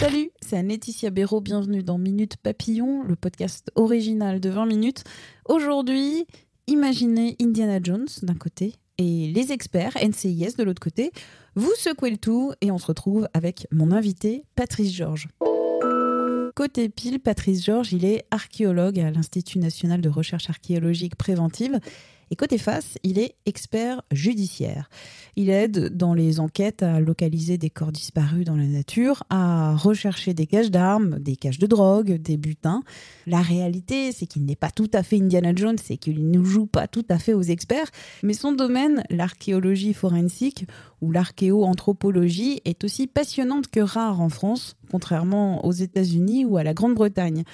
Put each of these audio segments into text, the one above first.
Salut, c'est Anne-Laetitia Béraud, bienvenue dans Minute Papillon, le podcast original de 20 minutes. Aujourd'hui, imaginez Indiana Jones d'un côté et les experts NCIS de l'autre côté. Vous secouez le tout et on se retrouve avec mon invité Patrice Georges. Côté pile, Patrice Georges, il est archéologue à l'Institut national de recherche archéologique préventive. Et côté face, il est expert judiciaire. Il aide dans les enquêtes à localiser des corps disparus dans la nature, à rechercher des caches d'armes, des caches de drogue, des butins. La réalité, c'est qu'il n'est pas tout à fait Indiana Jones, c'est qu'il ne joue pas tout à fait aux experts, mais son domaine, l'archéologie forensique ou l'archéoanthropologie, est aussi passionnante que rare en France, contrairement aux États-Unis ou à la Grande-Bretagne.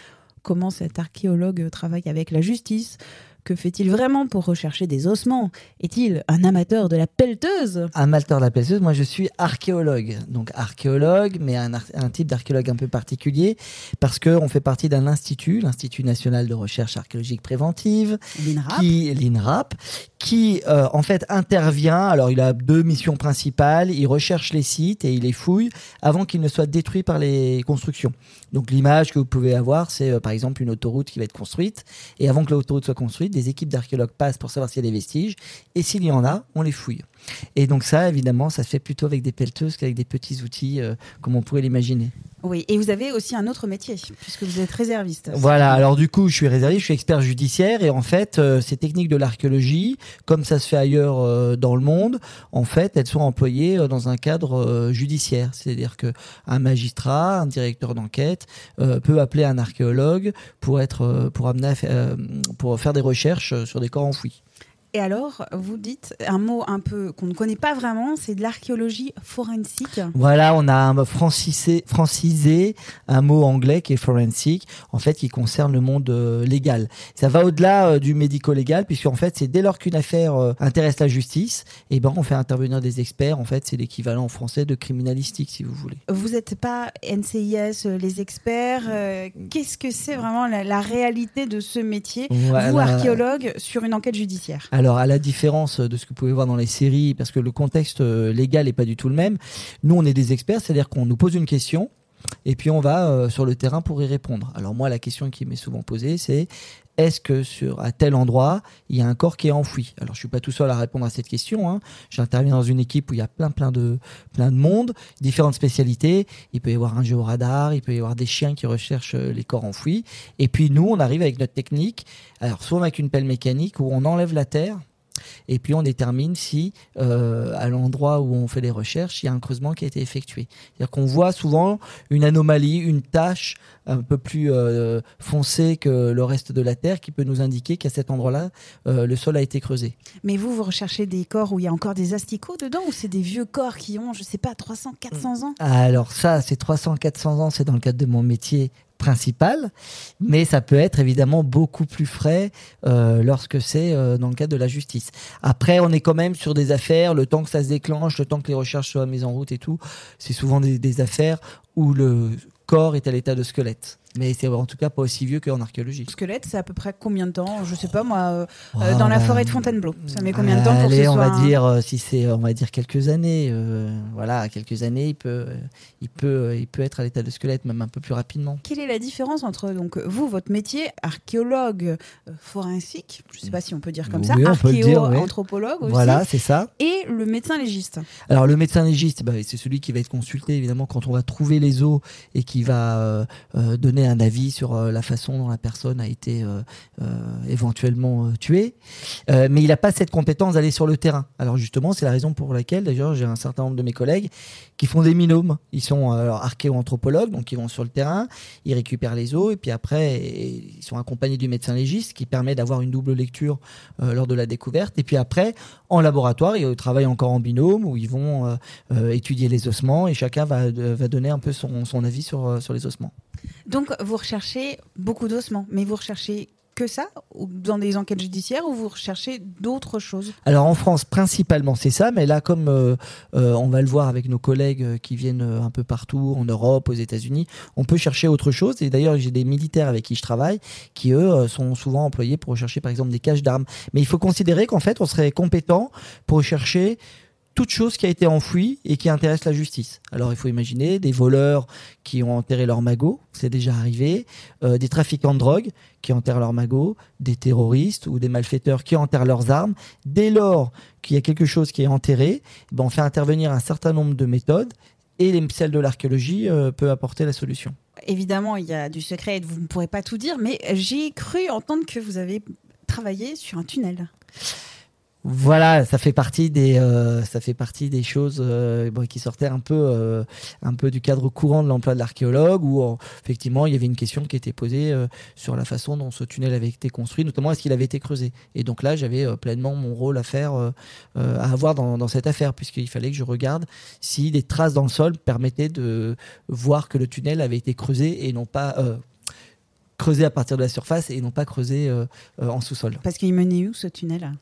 Comment cet archéologue travaille avec la justice, que fait-il vraiment pour rechercher des ossements? Est-il un amateur de la pelleteuse? Amateur de la pelleteuse, moi je suis archéologue. Donc archéologue, mais un, un type d'archéologue un peu particulier, parce qu'on fait partie d'un institut, l'Institut national de recherche archéologique préventive, L'INRAP. qui l'INRAP, qui euh, en fait intervient. Alors il a deux missions principales. Il recherche les sites et il les fouille avant qu'ils ne soient détruits par les constructions. Donc l'image que vous pouvez avoir, c'est euh, par exemple une autoroute qui va être construite. Et avant que l'autoroute soit construite, des équipes d'archéologues passent pour savoir s'il y a des vestiges. Et s'il y en a, on les fouille. Et donc ça, évidemment, ça se fait plutôt avec des pelleteuses qu'avec des petits outils euh, comme on pourrait l'imaginer. Oui, et vous avez aussi un autre métier, puisque vous êtes réserviste. Voilà, alors du coup, je suis réserviste, je suis expert judiciaire et en fait, euh, ces techniques de l'archéologie, comme ça se fait ailleurs euh, dans le monde, en fait, elles sont employées dans un cadre judiciaire. C'est-à-dire que un magistrat, un directeur d'enquête peut appeler un archéologue pour être pour amener à pour faire des recherches euh, sur des corps enfouis. Et alors, vous dites un mot un peu qu'on ne connaît pas vraiment, c'est de l'archéologie forensique. Voilà, on a un francisé, francisé, un mot anglais qui est forensic, en fait, qui concerne le monde euh, légal. Ça va au-delà euh, du médico-légal, puisqu'en fait, c'est dès lors qu'une affaire euh, intéresse la justice, et ben, on fait intervenir des experts. En fait, c'est l'équivalent en français de criminalistique, si vous voulez. Vous n'êtes pas NCIS, les experts. Qu'est-ce que c'est vraiment la, la réalité de ce métier, vous, archéologue, sur une enquête judiciaire? Alors, à la différence de ce que vous pouvez voir dans les séries, parce que le contexte euh, légal n'est pas du tout le même, nous, on est des experts, c'est-à-dire qu'on nous pose une question, et puis on va euh, sur le terrain pour y répondre. Alors moi, la question qui m'est souvent posée, c'est est-ce que sur à tel endroit, il y a un corps qui est enfoui? Alors, je suis pas tout seul à répondre à cette question. Hein. J'interviens dans une équipe où il y a plein, plein de, plein de monde, différentes spécialités. Il peut y avoir un géoradar, il peut y avoir des chiens qui recherchent euh, les corps enfouis. Et puis nous, on arrive avec notre technique. Alors, soit avec une pelle mécanique où on enlève la terre. Et puis on détermine si, euh, à l'endroit où on fait les recherches, il y a un creusement qui a été effectué. C'est-à-dire qu'on voit souvent une anomalie, une tache un peu plus euh, foncée que le reste de la Terre qui peut nous indiquer qu'à cet endroit-là, euh, le sol a été creusé. Mais vous, vous recherchez des corps où il y a encore des asticots dedans ou c'est des vieux corps qui ont, je sais pas, 300, 400 ans? Alors ça, c'est 300, 400 ans, c'est dans le cadre de mon métier principal, mais ça peut être évidemment beaucoup plus frais euh, lorsque c'est euh, dans le cadre de la justice. Après, on est quand même sur des affaires, le temps que ça se déclenche, le temps que les recherches soient mises en route et tout, c'est souvent des, des affaires où le corps est à l'état de squelette. Mais c'est en tout cas pas aussi vieux qu'en archéologie. Squelette, c'est à peu près combien de temps Je sais pas moi, euh, Oh, euh, dans la bah, forêt de Fontainebleau. Ça met combien de temps pour que ce on soit va dire euh, si c'est on va dire quelques années euh, voilà, quelques années, il peut il peut il peut être à l'état de squelette même un peu plus rapidement. Quelle est la différence entre donc vous, votre métier, archéologue euh, forensique, je sais pas si on peut dire comme ça, Oui, oui. archéo-anthropologue aussi, Voilà, c'est ça. et le médecin légiste. Alors le médecin légiste, bah, c'est celui qui va être consulté évidemment quand on va trouver les os et qui va donner un avis sur la façon dont la personne a été éventuellement tuée. mais il n'a pas cette compétence d'aller sur le terrain. Alors justement, c'est la raison pour laquelle, d'ailleurs, j'ai un certain nombre de mes collègues qui font des binômes. Ils sont archéo-anthropologues, donc ils vont sur le terrain, ils récupèrent les os, et puis après, ils sont accompagnés du médecin légiste, qui permet d'avoir une double lecture lors de la découverte. Et puis après, en laboratoire, ils travaillent encore en binôme, où ils vont étudier les ossements, et chacun va, donner un peu son, son avis sur, sur les ossements. Donc, vous recherchez beaucoup d'ossements, mais vous recherchez que ça dans des enquêtes judiciaires ou vous recherchez d'autres choses? Alors en France, principalement c'est ça, mais là comme euh, euh, on va le voir avec nos collègues euh, qui viennent un peu partout en Europe, aux États-Unis, on peut chercher autre chose. Et d'ailleurs, j'ai des militaires avec qui je travaille qui eux sont souvent employés pour rechercher par exemple des caches d'armes. Mais il faut considérer qu'en fait, on serait compétent pour rechercher toute chose qui a été enfouie et qui intéresse la justice. Alors il faut imaginer des voleurs qui ont enterré leur magot, c'est déjà arrivé, euh, des trafiquants de drogue qui enterrent leur magot, des terroristes ou des malfaiteurs qui enterrent leurs armes. Dès lors qu'il y a quelque chose qui est enterré, ben on fait intervenir un certain nombre de méthodes et celle de l'archéologie euh, peut apporter la solution. Évidemment, il y a du secret et vous ne pourrez pas tout dire, mais j'ai cru entendre que vous avez travaillé sur un tunnel. Voilà, ça fait partie des, euh, ça fait partie des choses euh, qui sortaient un peu, euh, un peu du cadre courant de l'emploi de l'archéologue, où effectivement il y avait une question qui était posée sur la façon dont ce tunnel avait été construit, notamment est-ce qu'il avait été creusé? Et donc là, j'avais pleinement mon rôle à faire, à avoir dans, dans cette affaire, puisqu'il fallait que je regarde si des traces dans le sol permettaient de voir que le tunnel avait été creusé et non pas creusé à partir de la surface et non pas creusé en sous-sol. Parce qu'il menait où ce tunnel?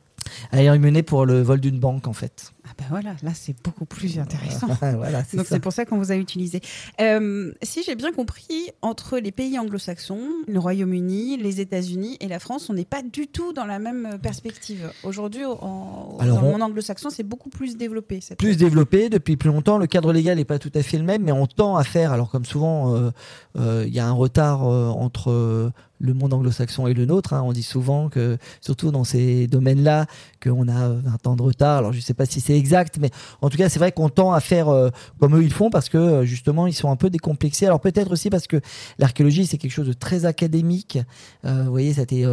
Est mené pour le vol d'une banque en fait. Ah ben voilà, là c'est beaucoup plus intéressant. voilà, Donc c'est pour ça qu'on vous a utilisé. Euh, si j'ai bien compris, entre les pays anglo-saxons, le Royaume-Uni, les États-Unis et la France, on n'est pas du tout dans la même perspective. Aujourd'hui, dans le monde anglo-saxon, c'est beaucoup plus développé. Plus développé depuis plus longtemps. Le cadre légal n'est pas tout à fait le même, mais on tend à faire. Alors comme souvent, euh, euh, il y a un retard entre le monde anglo-saxon et le nôtre. Hein. On dit souvent que, surtout dans ces domaines-là, qu'on a 20 ans de retard. Alors je ne sais pas si c'est exact, mais en tout cas, c'est vrai qu'on tend à faire euh, comme eux ils font parce que euh, justement, ils sont un peu décomplexés. Alors peut-être aussi parce que l'archéologie, c'est quelque chose de très académique. Euh, vous voyez, ça a été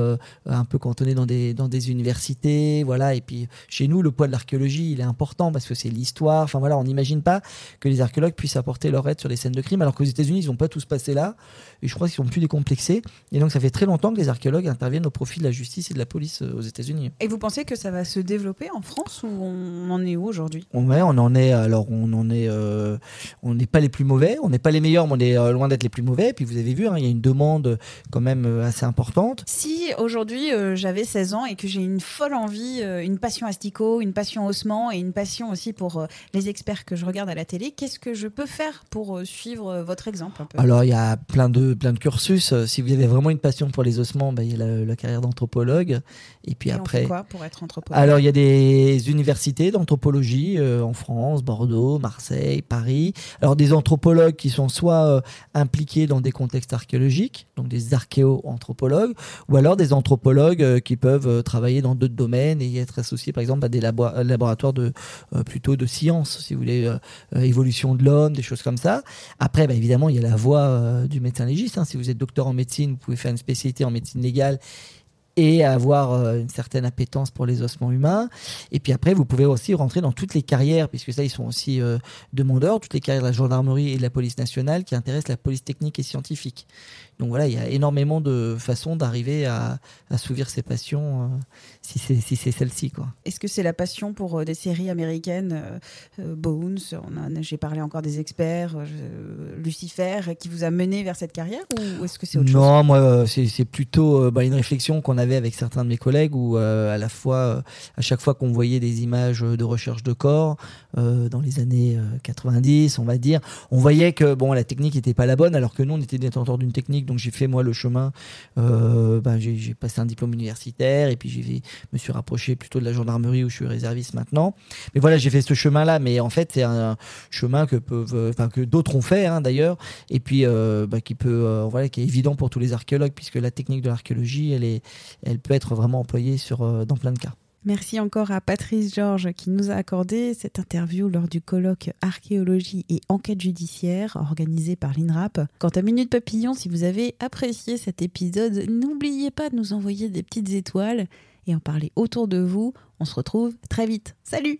un peu cantonné dans des, dans des universités. Voilà. Et puis chez nous, le poids de l'archéologie, il est important parce que c'est l'histoire. Enfin voilà, on n'imagine pas que les archéologues puissent apporter leur aide sur les scènes de crime, alors qu'aux États-Unis, ils n'ont pas tous passé là. Et je crois qu'ils sont plus décomplexés. Et donc, ça fait très longtemps que les archéologues interviennent au profit de la justice et de la police aux États-Unis. Et vous pensez que ça va se développer en France ou on en est où aujourd'hui? Ouais, on en est. Alors, on en est. Euh, on n'est pas les plus mauvais, on n'est pas les meilleurs, mais on est euh, loin d'être les plus mauvais. Et puis, vous avez vu, hein, il y a une demande quand même euh, assez importante. Si aujourd'hui j'avais 16 ans et que j'ai une folle envie, une passion asticot, une passion ossement et une passion aussi pour les experts que je regarde à la télé, qu'est-ce que je peux faire pour suivre votre exemple un peu? Alors, il y a plein de plein de cursus. Si vous avez vraiment une passion pour les ossements, bah, il y a la, carrière d'anthropologue. Et puis après. quoi pour être anthropologue? Alors, il y a des universités d'anthropologie euh, en France, Bordeaux, Marseille, Paris. Alors, des anthropologues qui sont soit euh, impliqués dans des contextes archéologiques, donc des archéo-anthropologues, ou alors des anthropologues euh, qui peuvent travailler dans d'autres domaines et être associés, par exemple, à des laboratoires de plutôt de sciences, si vous voulez, évolution de l'homme, des choses comme ça. Après, bah, évidemment, il y a la voie du médecin légiste. Hein. Si vous êtes docteur en médecine, vous pouvez faire une spécialité en médecine légale et avoir euh, une certaine appétence pour les ossements humains. Et puis après, vous pouvez aussi rentrer dans toutes les carrières, puisque ça, ils sont aussi euh, demandeurs, toutes les carrières de la gendarmerie et de la police nationale qui intéressent la police technique et scientifique. Donc voilà, il y a énormément de façons d'arriver à assouvir ses passions, euh, si c'est si celle-ci. Est-ce que c'est la passion pour euh, des séries américaines, euh, Bones, j'ai parlé encore des experts, Lucifer, qui vous a mené vers cette carrière ou est-ce que c'est autre chose? Non, moi, c'est plutôt bah, une réflexion qu'on avait avec certains de mes collègues où à la fois, à chaque fois qu'on voyait des images de recherche de corps, dans les années 90, on va dire, on voyait que bon, la technique n'était pas la bonne, alors que nous, on était détenteurs d'une technique donc j'ai fait moi le chemin. Euh, ben, j'ai passé un diplôme universitaire et puis j'ai me suis rapproché plutôt de la gendarmerie où je suis réserviste maintenant. Mais voilà, j'ai fait ce chemin-là. Mais en fait, c'est un chemin que peuvent, enfin que d'autres ont fait hein, d'ailleurs, et puis euh, ben, qui peut, euh, voilà, qui est évident pour tous les archéologues puisque la technique de l'archéologie, elle est, elle peut être vraiment employée sur dans plein de cas. Merci encore à Patrice Georges qui nous a accordé cette interview lors du colloque Archéologie et enquête judiciaire organisé par l'INRAP. Quant à Minute Papillon, si vous avez apprécié cet épisode, n'oubliez pas de nous envoyer des petites étoiles et en parler autour de vous. On se retrouve très vite. Salut